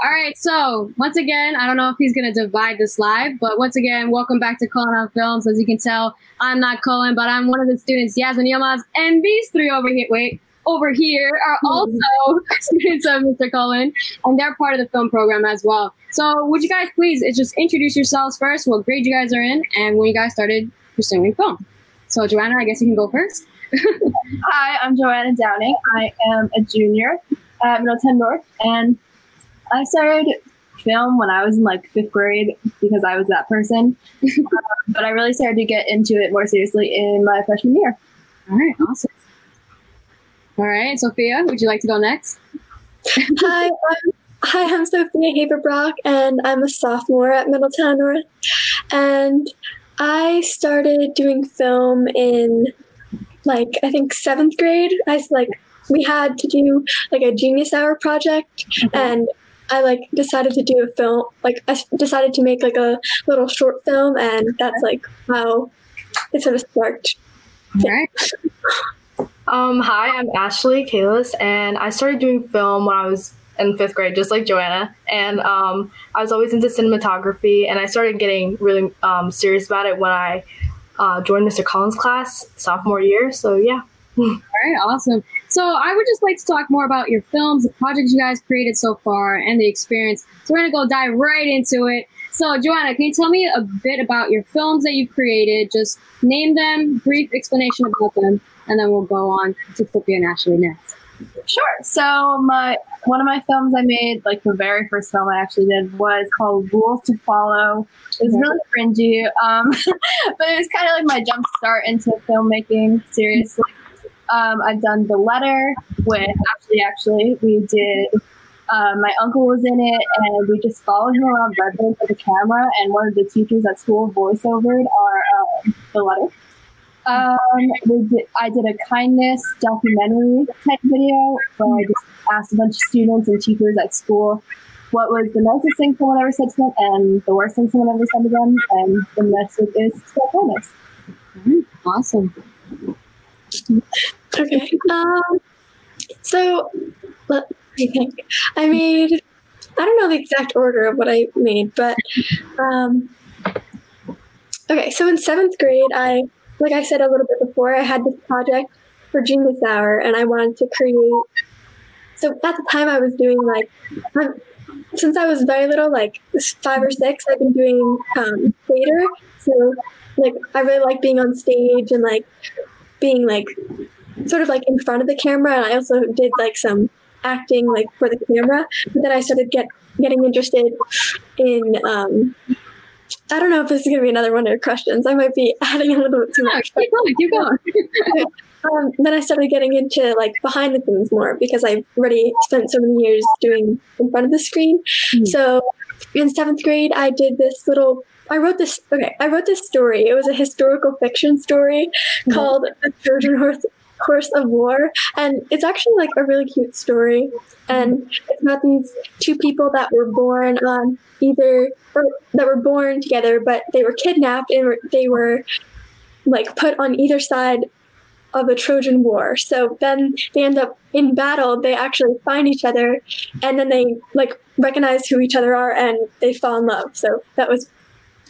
All right, so once again, I don't know if he's gonna divide this live, but once again, welcome back to Cullen on Films. As you can tell, I'm not Cullen, but I'm one of the students, Yasmin Yilmaz, and these three over here. Wait, over here are hmm. also students of Mr. Cullen, and they're part of the film program as well. So, would you guys please just introduce yourselves first, what grade you guys are in, and when you guys started pursuing film? So, Joanna, I guess you can go first. Hi, I'm Joanna Downing. I am a junior at Middletown North, and I started film when I was in like fifth grade because I was that person. um, but I really started to get into it more seriously in my freshman year. All right, awesome. All right, Sophia, would you like to go next? hi, I'm, hi, I'm Sophia Haber Brock, and I'm a sophomore at Middletown North. And I started doing film in like I think seventh grade. I was like we had to do like a genius hour project, mm-hmm. and I like decided to do a film. Like I decided to make like a little short film, and that's like how it sort of sparked. All right. Um, hi, I'm Ashley Kailas, and I started doing film when I was in fifth grade, just like Joanna. And um, I was always into cinematography, and I started getting really um, serious about it when I uh, joined Mr. Cullen's class sophomore year. So yeah. All right, awesome. So I would just like to talk more about your films, the projects you guys created so far, and the experience. So we're gonna go dive right into it. So Joanna, can you tell me a bit about your films that you've created? Just name them, brief explanation about them, and then we'll go on to Sophia and Ashley next. Sure. So my one of my films I made, like the very first film I actually did, was called Rules to Follow. It was really cringy, um, but it was kind of like my jump start into filmmaking. Seriously, um, I've done The Letter with Ashley. Actually, we did. Uh, my uncle was in it, and we just followed him around Redmond with the camera. And one of the teachers at school voiceovered our uh, The Letter. Um, did, I did a kindness documentary type video where I just asked a bunch of students and teachers at school what was the nicest thing someone ever said to them and the worst thing someone ever said to them, and the message is still kindness. Awesome. Okay. Um, so, let me think. I made, I don't know the exact order of what I made, but um, okay. So in seventh grade, I like I said a little bit before, I had this project for Genius Hour, and I wanted to create. So at the time, I was doing like, since I was very little, like five or six, I've been doing um, theater. So like, I really like being on stage and like being like sort of like in front of the camera. And I also did like some acting like for the camera. But then I started get getting interested in um, I don't know if this is going to be another one of your questions. I might be adding a little bit too much. Keep going, keep going. um, then I started getting into like behind the scenes more because I've already spent so many years doing in front of the screen. Mm-hmm. So in seventh grade, I did this little. I wrote this. Okay, I wrote this story. It was a historical fiction story mm-hmm. called "The Trojan Horse course of war and it's actually like a really cute story and it's about these two people that were born on either or that were born together but they were kidnapped and they were like put on either side of the Trojan War. So then they end up in battle, they actually find each other and then they like recognize who each other are and they fall in love. So that was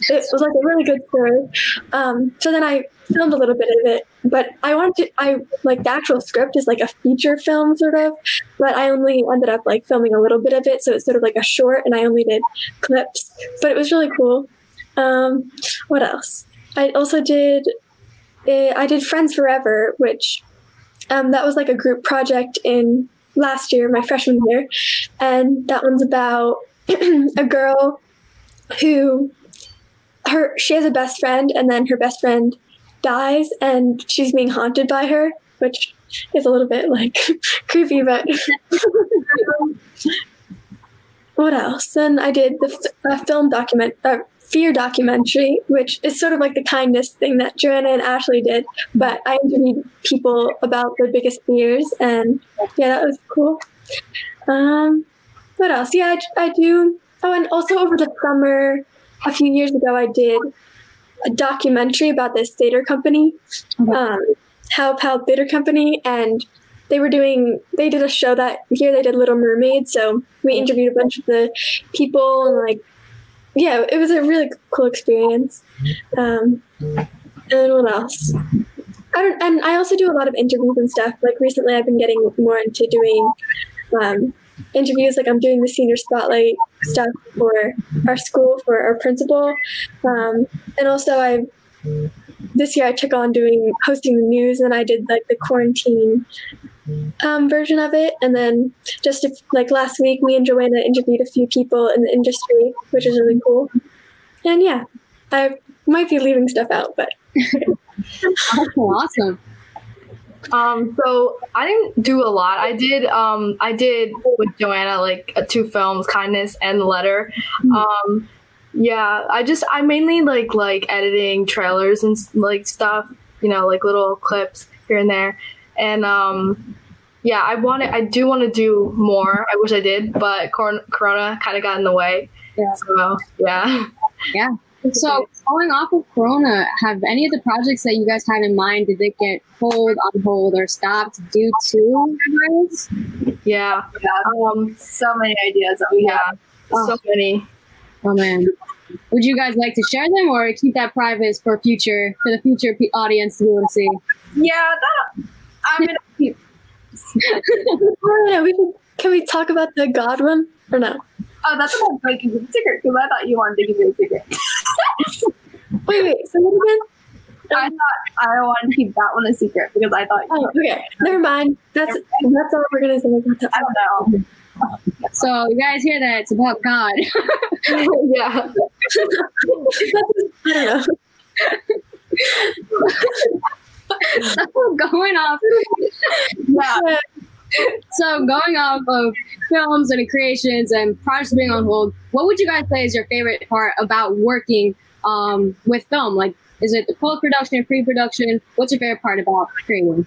it was like a really good story. Um, so then I filmed a little bit of it, but I wanted to, I like the actual script is like a feature film sort of, but I only ended up like filming a little bit of it. So it's sort of like a short and I only did clips, but it was really cool. Um, what else? I also did, uh, I did Friends Forever, which um, that was like a group project in last year, my freshman year. And that one's about a girl who her she has a best friend and then her best friend dies and she's being haunted by her, which is a little bit like creepy, but what else? Then I did the film document, uh, fear documentary, which is sort of like the kindness thing that Joanna and Ashley did, but I interviewed people about their biggest fears, and yeah, that was cool. Um, what else? Yeah, I, I do. Oh, and also over the summer, a few years ago, I did a documentary about this theater company, um, How Pal Theater Company, and they were doing they did a show that year. They did Little Mermaid, so we interviewed a bunch of the people and like yeah, it was a really cool experience. Um, and what else? I don't, and I also do a lot of interviews and stuff. Like recently, I've been getting more into doing um, interviews. Like I'm doing the senior spotlight stuff for our school for our principal, um, and also I this year I took on doing hosting the news, and I did like the quarantine um, version of it. And then just if, like last week, me and Joanna interviewed a few people in the industry, which is really cool. And yeah, I might be leaving stuff out, but awesome. Um, so I didn't do a lot. I did, um, I did with Joanna like uh, two films, Kindness and The Letter. Um, yeah, I just I mainly like like editing trailers and like stuff, you know, like little clips here and there. And um, yeah, I want to. I do want to do more. I wish I did, but Corona kind of got in the way. Yeah. So yeah. Yeah. So going off of Corona, have any of the projects that you guys had in mind did they get hold on hold or stopped due to virus? Yeah. Yeah. Um, so many ideas that we Yeah. have. Oh. So many. Oh man. Would you guys like to share them or keep that private for future for the future audience to be able to see? Yeah, that I'm gonna keep. I don't know. We can, can we talk about the God one or no? Oh, that's what I'm breaking the secret because I thought you wanted to give me a secret. Wait, wait. So what again? I um, thought I wanted to keep that one a secret because I thought Oh, okay. Never mind. That's that's all we're gonna say about that. I don't know. So you guys hear that? It's about God. yeah. Going off Yeah, so going off of films and creations and projects being on hold, what would you guys say is your favorite part about working um, with film? Like, is it the post production, or pre production? What's your favorite part about creating?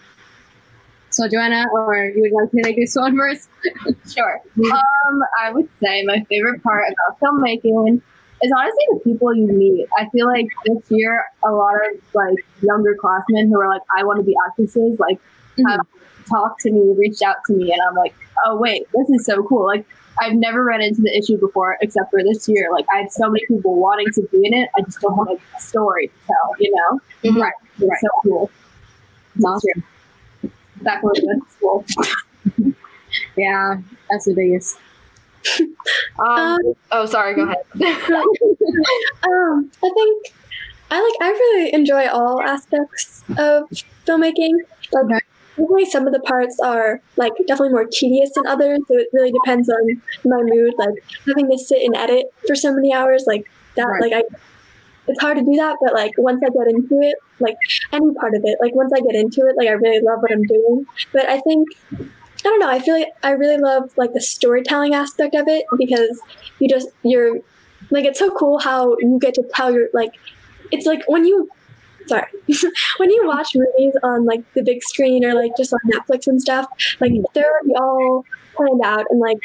So, Joanna, or you would like to take this one first? sure. Um, I would say my favorite part about filmmaking is honestly the people you meet. I feel like this year a lot of like younger classmen who are like, I want to be actresses, like have talked to me, reached out to me, and I'm like, oh wait, this is so cool. Like I've never run into the issue before, except for this year. Like I have so many people wanting to be in it. I just don't have like, a story to tell. You know, Mhm. right? It's Right. so cool. Back when we went to school. Yeah, that's the biggest. Um, Um, oh, sorry. Go ahead. Um, I think I like. I really enjoy all aspects of filmmaking. Like, Okay. definitely some of the parts are like definitely more tedious than others. So it really depends on my mood. Like having to sit and edit for so many hours, like that. Right. Like I, it's hard to do that. But like once I get into it, like any part of it, like once I get into it, like I really love what I'm doing. But I think. I don't know. I feel like I really love like the storytelling aspect of it because you just you're like it's so cool how you get to tell your like it's like when you sorry when you watch movies on like the big screen or like just on netflix and stuff like they're all planned out and like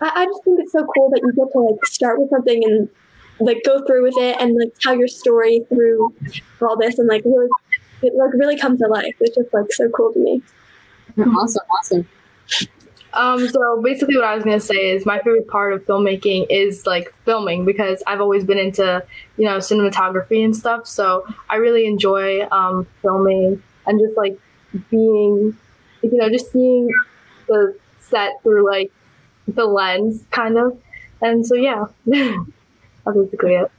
I, I just think it's so cool that you get to like start with something and like go through with it and like tell your story through all this and like really it like really comes to life it's just like so cool to me Awesome, awesome. Um, so basically, what I was gonna say is my favorite part of filmmaking is like filming because I've always been into you know cinematography and stuff. So I really enjoy um, filming and just like being, you know, just seeing the set through like the lens, kind of. And so yeah, that's basically it.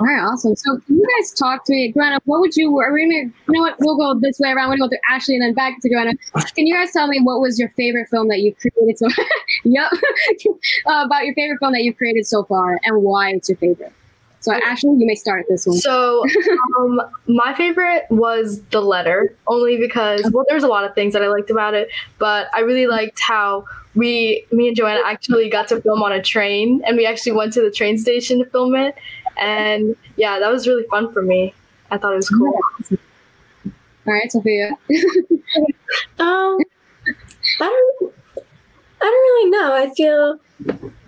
All right, awesome. So, can you guys talk to me, Joanna? What would you? We're gonna, you know what? We'll go this way around. We're gonna go through Ashley and then back to Joanna. Can you guys tell me what was your favorite film that you created? So, yep, uh, about your favorite film that you've created so far and why it's your favorite. So, Ashley, you may start this one. So, um, my favorite was the letter, only because well, there's a lot of things that I liked about it, but I really liked how we, me and Joanna, actually got to film on a train, and we actually went to the train station to film it, and yeah, that was really fun for me. I thought it was cool. All right, Sophia. Um, I don't. I don't really know. I feel.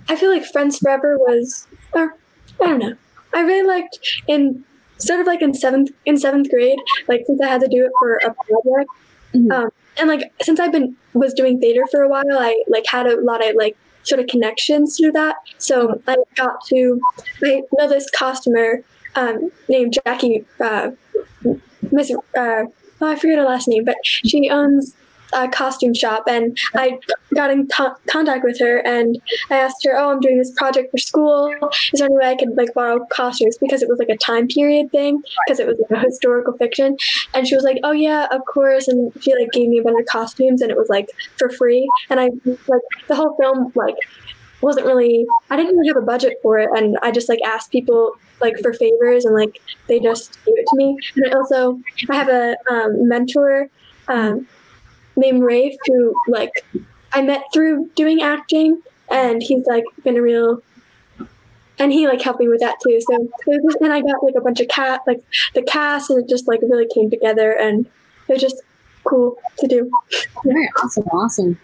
I feel like Friends Forever was. Or I don't know. I really liked in sort of like in seventh in seventh grade, like since I had to do it for a project, Mhm. um, and like since I've been was doing theater for a while, I like had a lot of like sort of connections through that. So I got to I know this customer um, named Jackie uh, Miss uh, oh, I forget her last name, but she owns a costume shop, and I got in to- contact with her, and I asked her, "Oh, I'm doing this project for school. Is there any way I could like borrow costumes?" Because it was like a time period thing, because it was like a historical fiction, and she was like, "Oh yeah, of course," and she like gave me a bunch of costumes, and it was like for free, and I like the whole film like wasn't really I didn't really have a budget for it and I just like asked people like for favors and like they just gave it to me. And I also I have a um, mentor um, named Rafe who like I met through doing acting and he's like been a real and he like helped me with that too. So and I got like a bunch of cat like the cast and it just like really came together and it was just cool to do. Very awesome, awesome.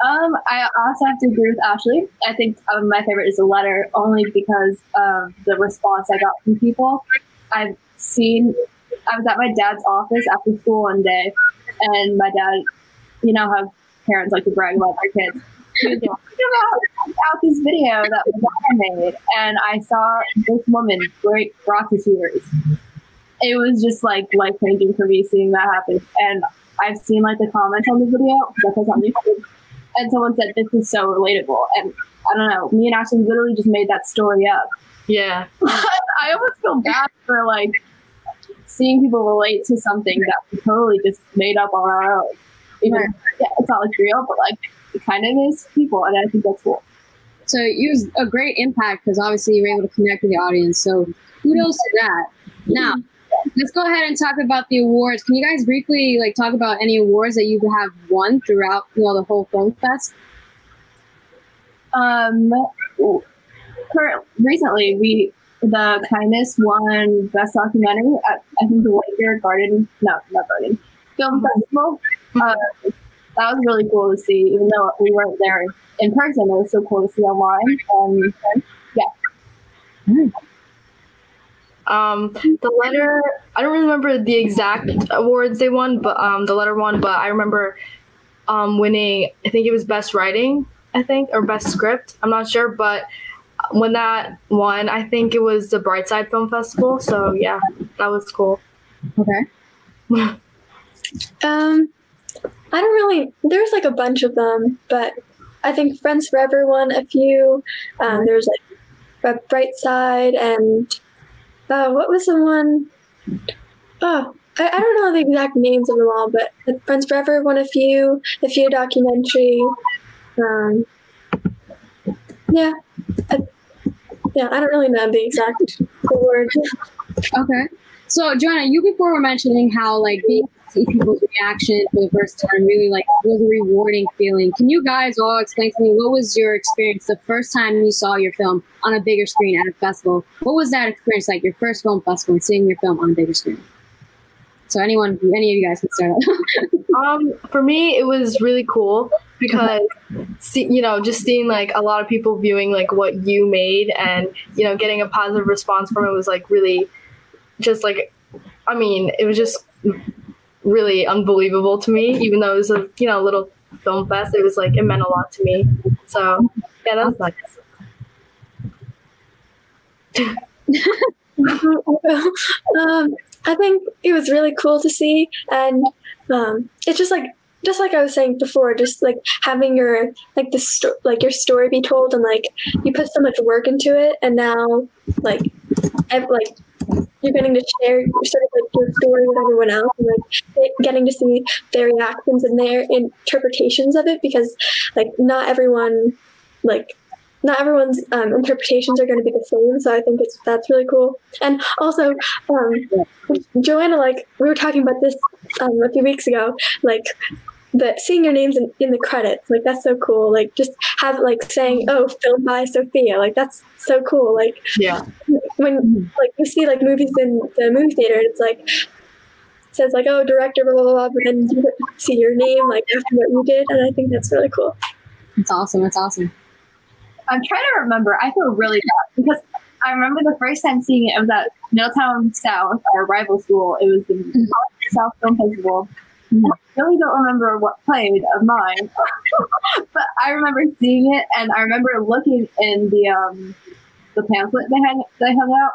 Um, I also have to agree with Ashley. I think um, my favorite is the letter only because of the response I got from people. I've seen, I was at my dad's office after school one day, and my dad, you know how parents like to brag about their kids. About out this video that my daughter made, and I saw this woman break brought to tears. It was just like life changing for me seeing that happen. And I've seen like the comments on the video because on YouTube and someone said this is so relatable and i don't know me and ashley literally just made that story up Yeah. i almost feel bad for like seeing people relate to something that we totally just made up on our own even yeah it's not like real but like it kind of is people and i think that's cool So it was a great impact because obviously you were able to connect with the audience. So kudos to that. Now, let's go ahead and talk about the awards. Can you guys briefly like talk about any awards that you have won throughout you know the whole film fest? um current, recently we the kindness won best documentary at i think the Whitebeard garden no not garden film festival uh, that was really cool to see even though we weren't there in person it was so cool to see online um, Yeah. Um, the letter, I don't remember the exact awards they won, but um, the letter won. But I remember um, winning. I think it was best writing. I think or best script. I'm not sure, but when that won, I think it was the Brightside Film Festival. So yeah, that was cool. Okay. Um, I don't really. There's like a bunch of them, but I think Friends Forever won a few. Um, there's like a Bright Side and uh, what was the one? Oh, I, I don't know the exact names of them all, but Friends Forever won a few. A few documentary. Um, yeah, yeah. I don't really know the exact word. Okay. So Joanna, you before were mentioning how like being see people's reaction for the first time really like was a rewarding feeling. Can you guys all explain to me what was your experience the first time you saw your film on a bigger screen at a festival? What was that experience like? Your first film festival and seeing your film on a bigger screen. So anyone, any of you guys can start. Um, for me, it was really cool because, see, you know, just seeing like a lot of people viewing like what you made and you know getting a positive response from it was like really, just like, I mean, it was just really unbelievable to me. Even though it was a you know little film fest, it was like it meant a lot to me. So yeah, that was nice. um, I think it was really cool to see, and um, it's just like just like I was saying before, just like having your like the sto- like your story be told, and like you put so much work into it, and now like ev- like you're getting to share sort of like your story with everyone else, and like getting to see their reactions and their interpretations of it, because like not everyone like not everyone's um, interpretations are going to be the same. So I think it's that's really cool. And also, um, Joanna, like we were talking about this um, a few weeks ago, like the seeing your names in, in the credits, like that's so cool. Like just have like saying, "Oh, filmed by Sophia," like that's so cool. Like Yeah. when like you see like movies in the movie theater, it's like says like, "Oh, director," blah blah blah, but then you see your name like after what you did, and I think that's really cool. It's awesome. It's awesome. I'm trying to remember i feel really bad because I remember the first time seeing it, it was at Middletown South, our rival school. It was the Mm-hmm. South Film Festival. I really don't remember what played of mine, but I remember seeing it, and I remember looking in the um the pamphlet they had they hung out,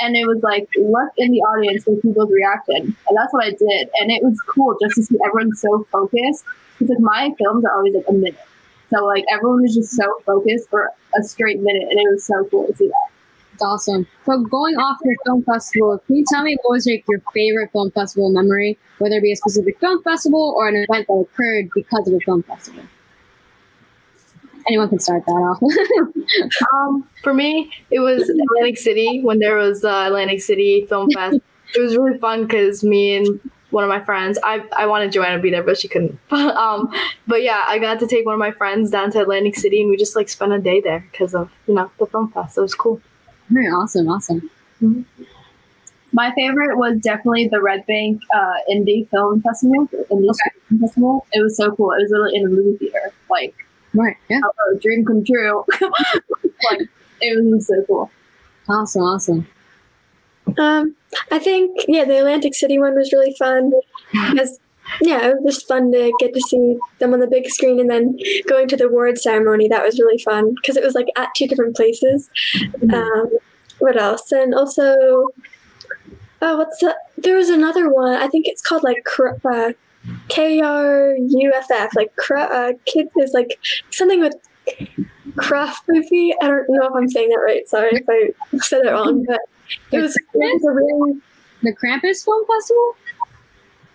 and it was like look in the audience for people's reaction, and that's what I did, and it was cool just to see everyone so focused. Because like my films are always like a minute, so like everyone was just so focused for a straight minute, and it was so cool to see that. It's awesome. So going off your film festival, can you tell me what was like your favorite film festival memory, whether it be a specific film festival or an event that occurred because of a film festival? Anyone can start that off. Um, for me, it was Atlantic City when there was uh, Atlantic City Film Fest. it was really fun because me and one of my friends, I, I wanted Joanna to be there, but she couldn't. um, but yeah, I got to take one of my friends down to Atlantic City, and we just like spent a day there because of you know the film fest. It was cool. Very awesome, awesome. My favorite was definitely the Red Bank uh, Indie Film Festival. Indie Film Festival. It was so cool. It was really in a movie theater, like Right, yeah. dream come true. like it was so cool. Awesome, awesome. Um, I think yeah, the Atlantic City one was really fun because yeah, it was just fun to get to see them on the big screen and then going to the award ceremony. That was really fun because it was like at two different places. Um, what else? And also, oh, what's the? There was another one. I think it's called like uh, K R U F F. Like uh, kids is like something with craft movie. I don't know if I'm saying that right. Sorry if I said it wrong, but it was, it was a really The Krampus Film Festival?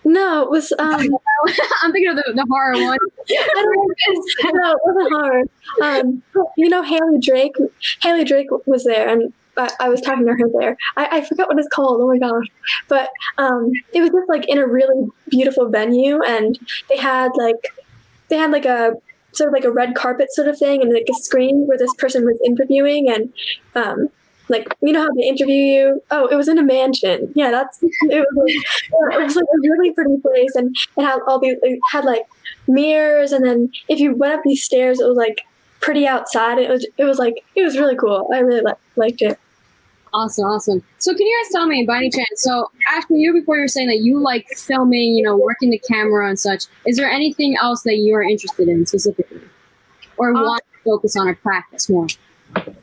no. It was um. I'm thinking of the, the horror one. I don't know. No, it wasn't hard. Um, you know, Haley Drake. Haley Drake was there, and I, I was talking to her there. I, I forgot what it's called. Oh my gosh! But um, it was just like in a really beautiful venue, and they had like they had like a sort of like a red carpet sort of thing, and like a screen where this person was interviewing, and um, like you know how they interview you. Oh, it was in a mansion. Yeah, that's it was. Like, it was like a really pretty place, and it had all these. It had like mirrors, and then if you went up these stairs, it was like pretty outside. It was. It was like it was really cool. I really li- liked it. Awesome, awesome. So can you guys tell me by any chance? So Ashley, you before you were saying that you like filming, you know, working the camera and such. Is there anything else that you are interested in specifically, or Um, want to focus on or practice more?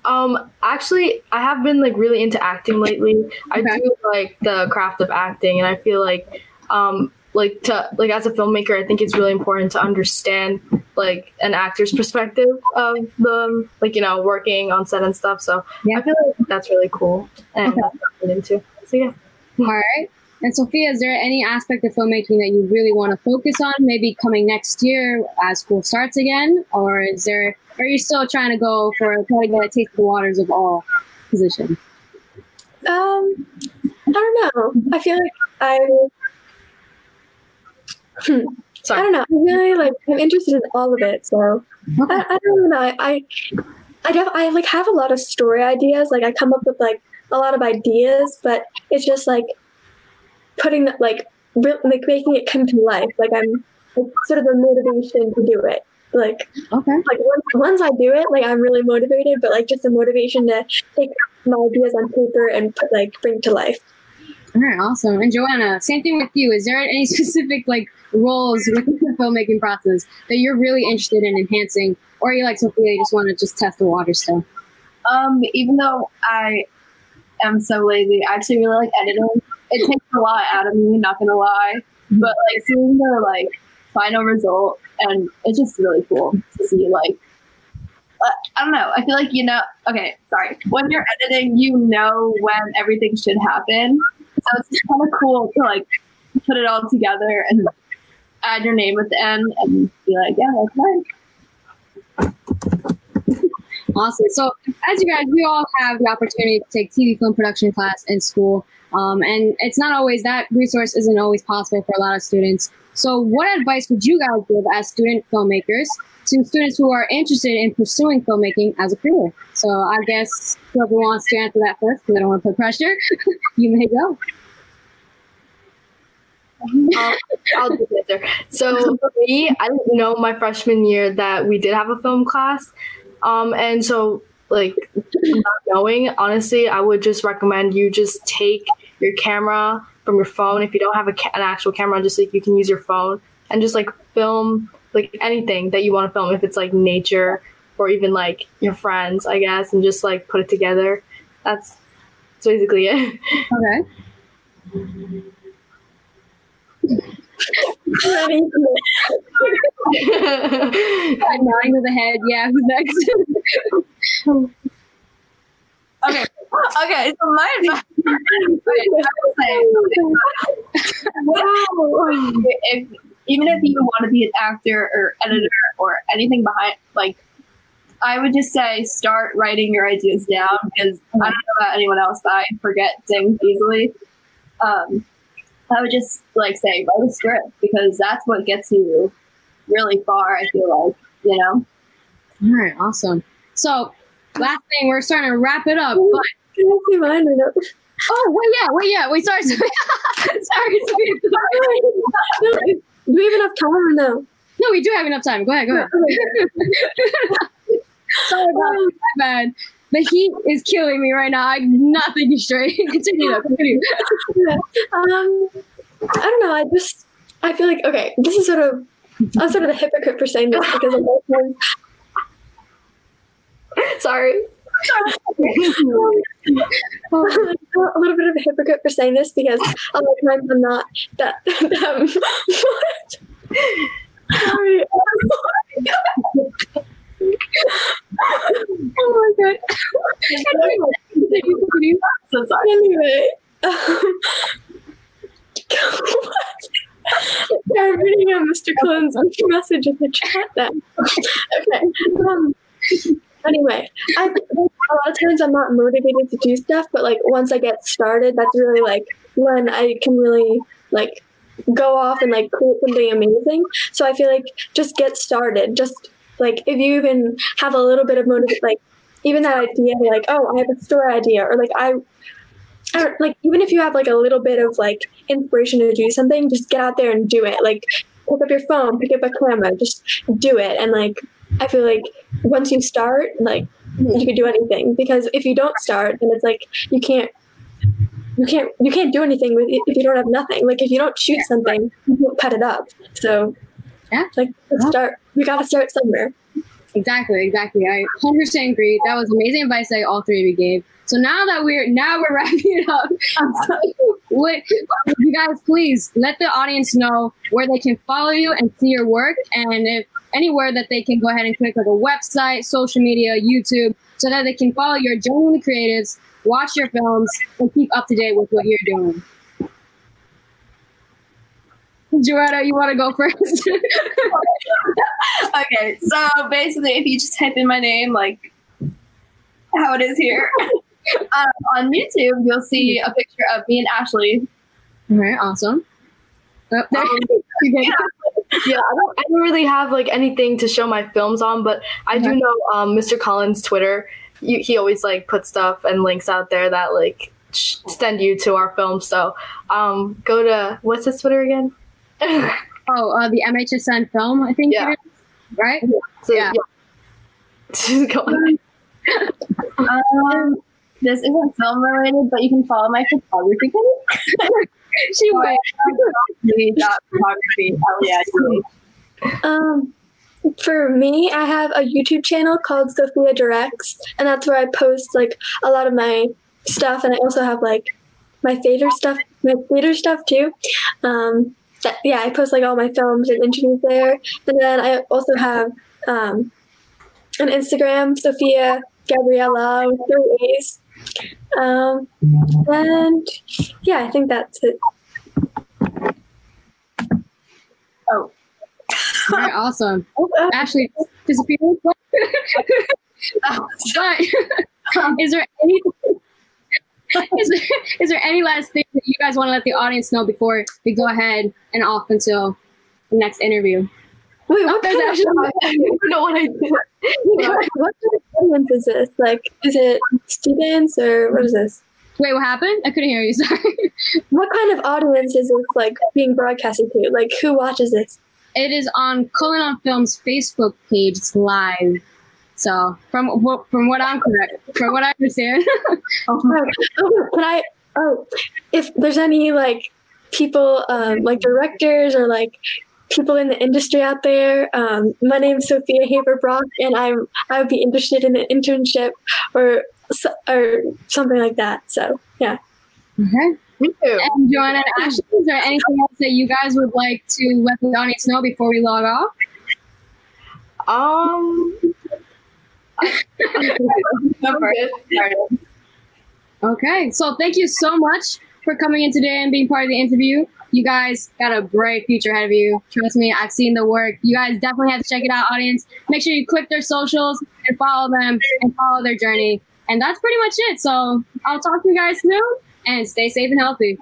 Um, actually, I have been like really into acting lately. I do like the craft of acting, and I feel like, um, like to like as a filmmaker, I think it's really important to understand like an actor's perspective of the like you know working on set and stuff. So Yeah. I feel like that's really cool, and Okay. that's what I'm into. So yeah. All right. And Sophia, is there any aspect of filmmaking that you really want to focus on, maybe coming next year as school starts again, or is there? Are you still trying to go for try to get a taste of the waters of all positions? Um, I don't know. I feel like I. Hmm. I Sorry. don't know. I'm really like I'm interested in all of it. So Okay. I, I don't know. I I I, def- I like have a lot of story ideas. Like I come up with like a lot of ideas, but it's just like putting that like re- like making it come to life. Like I'm like, sort of the motivation to do it. Like Okay. like once, once I do it, like I'm really motivated. But like just the motivation to take my ideas on paper and put like bring to life. All right. Awesome. And Joanna, same thing with you. Is there any specific like roles within the filmmaking process that you're really interested in enhancing, or you like Sophia, you just want to just test the water still? Um, even though I am so lazy, I actually really like editing. It takes a lot out of me, not gonna lie. But like seeing the like final result, and it's just really cool to see. Like, uh, I don't know. I feel like you know. Okay, sorry. When you're editing, you know when everything should happen. So it's kind of cool to like put it all together and add your name at the end and be like, yeah, that's nice. Awesome. So, as you guys, we all have the opportunity to take TV film production class in school, um, and it's not always that resource isn't always possible for a lot of students. So, what advice would you guys give as student filmmakers to students who are interested in pursuing filmmaking as a career? So, I guess whoever wants to answer that first, because I don't want to put pressure, you may go. I'll, I'll do it. So for me, I didn't know my freshman year that we did have a film class, um, and so like not knowing, honestly, I would just recommend you just take your camera from your phone. If you don't have ca- an actual camera, just like you can use your phone and just like film like anything that you want to film. If it's like nature or even like your friends, I guess, and just like put it together. That's that's basically it. Okay. Nodding with the head. Yeah, who's next? Okay. Okay. So my advice. if, even if you want to be an actor or editor or anything behind, like, I would just say start writing your ideas down because I don't know about anyone else, but I forget things easily. Um, I would just like say write a script because that's what gets you really far. I feel like you know. All right, awesome. So, last thing, we're starting to wrap it up. But Can I see mine or no? oh, wait, yeah, wait, yeah, wait. Sorry, sorry, sorry. Sophia. No, Do we have enough time or no? No, we do have enough time. Go ahead, go ahead. Sorry about it. My bad. The heat is killing me right now. I'm not thinking straight. continue, though, continue. Um, I don't know. I just I feel like okay. This is sort of I'm sort of a hypocrite for saying this because I'm of times Sorry. a little bit of a hypocrite for saying this because a lot of times I'm not that. that sorry. Oh my god. So sorry. Anyway, um? I'm reading a Mr. Cullen's message in the chat now. Okay. Um, anyway, I, a lot of times I'm not motivated to do stuff, but like once I get started, that's really like when I can really like go off and like create something amazing. So I feel like just get started. Just like if you even have a little bit of motivation, like even that idea, like oh, I have a story idea, or like I or like even if you have like a little bit of like inspiration to do something, just get out there and do it. Like pick up your phone, pick up a camera, just do it. And like I feel like once you start, like you can do anything. Because if you don't start, then it's like you can't you can't you can't do anything with it if you don't have nothing. Like if you don't shoot something, you won't cut it up. So Yeah. like let's start. We gotta start somewhere. Exactly, exactly. I 100% agree. That was amazing advice that all three of you gave. So now that we're now we're wrapping it up, what you guys please let the audience know where they can follow you and see your work, and if anywhere that they can go ahead and click like a website, social media, YouTube, so that they can follow your genuinely creatives, watch your films, and keep up to date with what you're doing. Joanna, you want to go first? Okay, so basically, if you just type in my name, like how it is here, um, on YouTube, you'll see a picture of me and Ashley. All right, awesome. Oh, there- Um, you Yeah, I don't, I don't really have like anything to show my films on, but I do know um, Mr. Cullen's Twitter. You, he always like puts stuff and links out there that like send you to our film. So um, go to what's his Twitter again? Oh, uh, the MHSN film, I think. Yeah. it is, right? So, Yeah. Just go on. Um, this isn't film related, but you can follow my photography page. She went. photography. L-E-I-G-H. Um, for me, I have a YouTube channel called Sophia Directs, and that's where I post like a lot of my stuff, and I also have like my theater stuff, my theater stuff too. Um, that, yeah, I post like all my films and interviews there, and then I also have um, an Instagram, Sophia Gabriella with three A's. Um, and yeah, I think that's it. Oh, All right, awesome. Ashley disappeared. but is there any is there, is there any last thing that you guys want to let the audience know before we go ahead and off until the next interview? Wait, Oh, what there's kind of- I don't know what I did. what kind of audience is this? Like, is it students or what is this? Wait, what happened? I couldn't hear you. Sorry. What kind of audience is this like being broadcasted to? Like, who watches this? It is on Cullen on Film's Facebook page. It's live. So from what from what I'm correct, from what I understand. oh, but I oh, if there's any like people um, like directors or like people in the industry out there, um, my name is Sophia Haber Brock, and I'm I would be interested in an internship or or something like that. So yeah. Okay. Me too. And Joanna and Ashley, is there anything else that you guys would like to let the audience know before we log off? Um. Okay, so thank you so much for coming in today and being part of the interview. You guys got a bright future ahead of you. Trust me, I've seen the work. You guys definitely have to check it out, audience. Make sure you click their socials and follow them and follow their journey. And that's pretty much it. So I'll talk to you guys soon and stay safe and healthy.